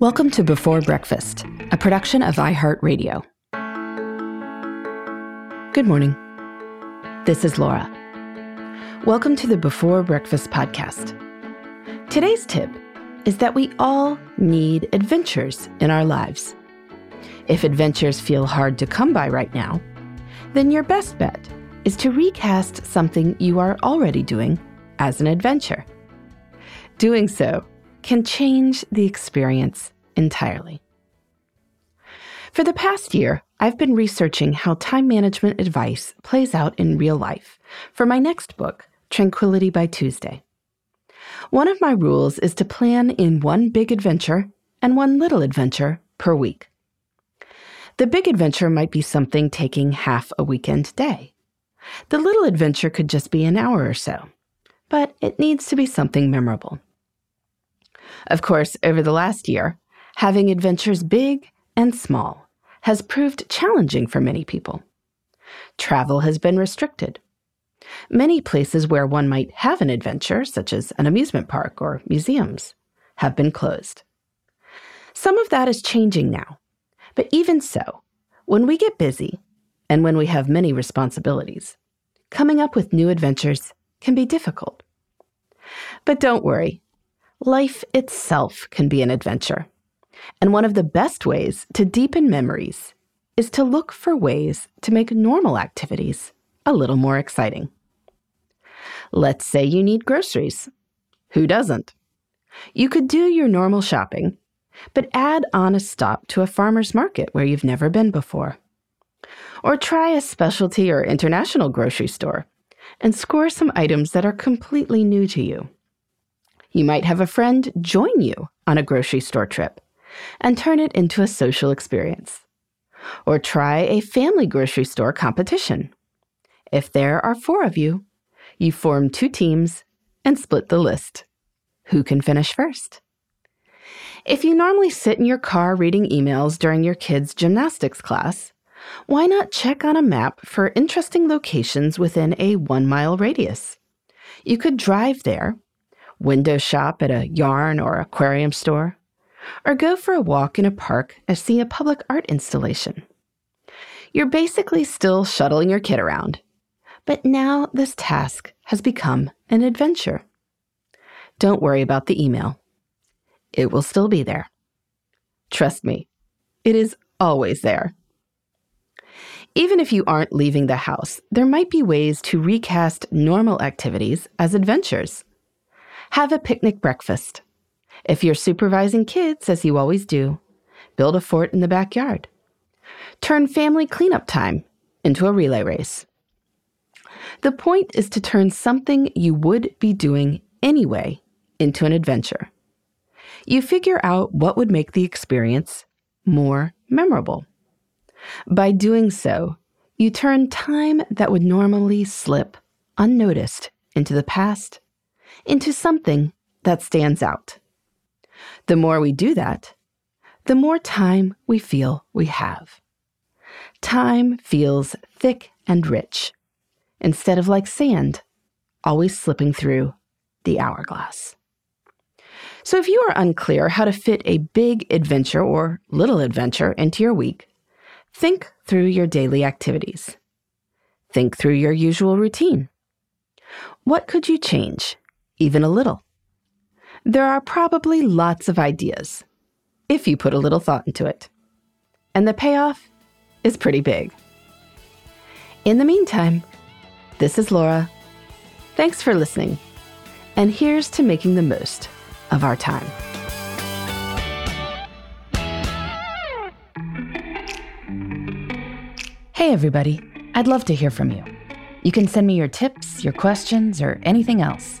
Welcome to Before Breakfast, a production of iHeartRadio. Good morning. This is Laura. Welcome to the Before Breakfast podcast. Today's tip is that we all need adventures in our lives. If adventures feel hard to come by right now, then your best bet is to recast something you are already doing as an adventure. Doing so can change the experience entirely. For the past year, I've been researching how time management advice plays out in real life for my next book, Tranquility by Tuesday. One of my rules is to plan in one big adventure and one little adventure per week. The big adventure might be something taking half a weekend day. The little adventure could just be an hour or so, but it needs to be something memorable. Of course, over the last year, having adventures big and small has proved challenging for many people. Travel has been restricted. Many places where one might have an adventure, such as an amusement park or museums, have been closed. Some of that is changing now, but even so, when we get busy and when we have many responsibilities, coming up with new adventures can be difficult. But don't worry, life itself can be an adventure. And one of the best ways to deepen memories is to look for ways to make normal activities a little more exciting. Let's say you need groceries. Who doesn't? You could do your normal shopping, but add on a stop to a farmer's market where you've never been before. Or try a specialty or international grocery store and score some items that are completely new to you. You might have a friend join you on a grocery store trip and turn it into a social experience. Or try a family grocery store competition. If there are four of you, you form two teams and split the list. Who can finish first? If you normally sit in your car reading emails during your kids' gymnastics class, why not check on a map for interesting locations within a one mile radius? You could drive there window shop at a yarn or aquarium store, or go for a walk in a park and see a public art installation. You're basically still shuttling your kid around, but now this task has become an adventure. Don't worry about the email. It will still be there. Trust me, it is always there. Even if you aren't leaving the house, there might be ways to recast normal activities as adventures. Have a picnic breakfast. If you're supervising kids, as you always do, build a fort in the backyard. Turn family cleanup time into a relay race. The point is to turn something you would be doing anyway into an adventure. You figure out what would make the experience more memorable. By doing so, you turn time that would normally slip unnoticed into the past into something that stands out. The more we do that, the more time we feel we have. Time feels thick and rich, instead of like sand, always slipping through the hourglass. So, if you are unclear how to fit a big adventure or little adventure into your week, think through your daily activities. Think through your usual routine. What could you change even a little. There are probably lots of ideas, if you put a little thought into it. And the payoff is pretty big. In the meantime, this is Laura. Thanks for listening. And here's to making the most of our time. Hey, everybody. I'd love to hear from you. You can send me your tips, your questions, or anything else.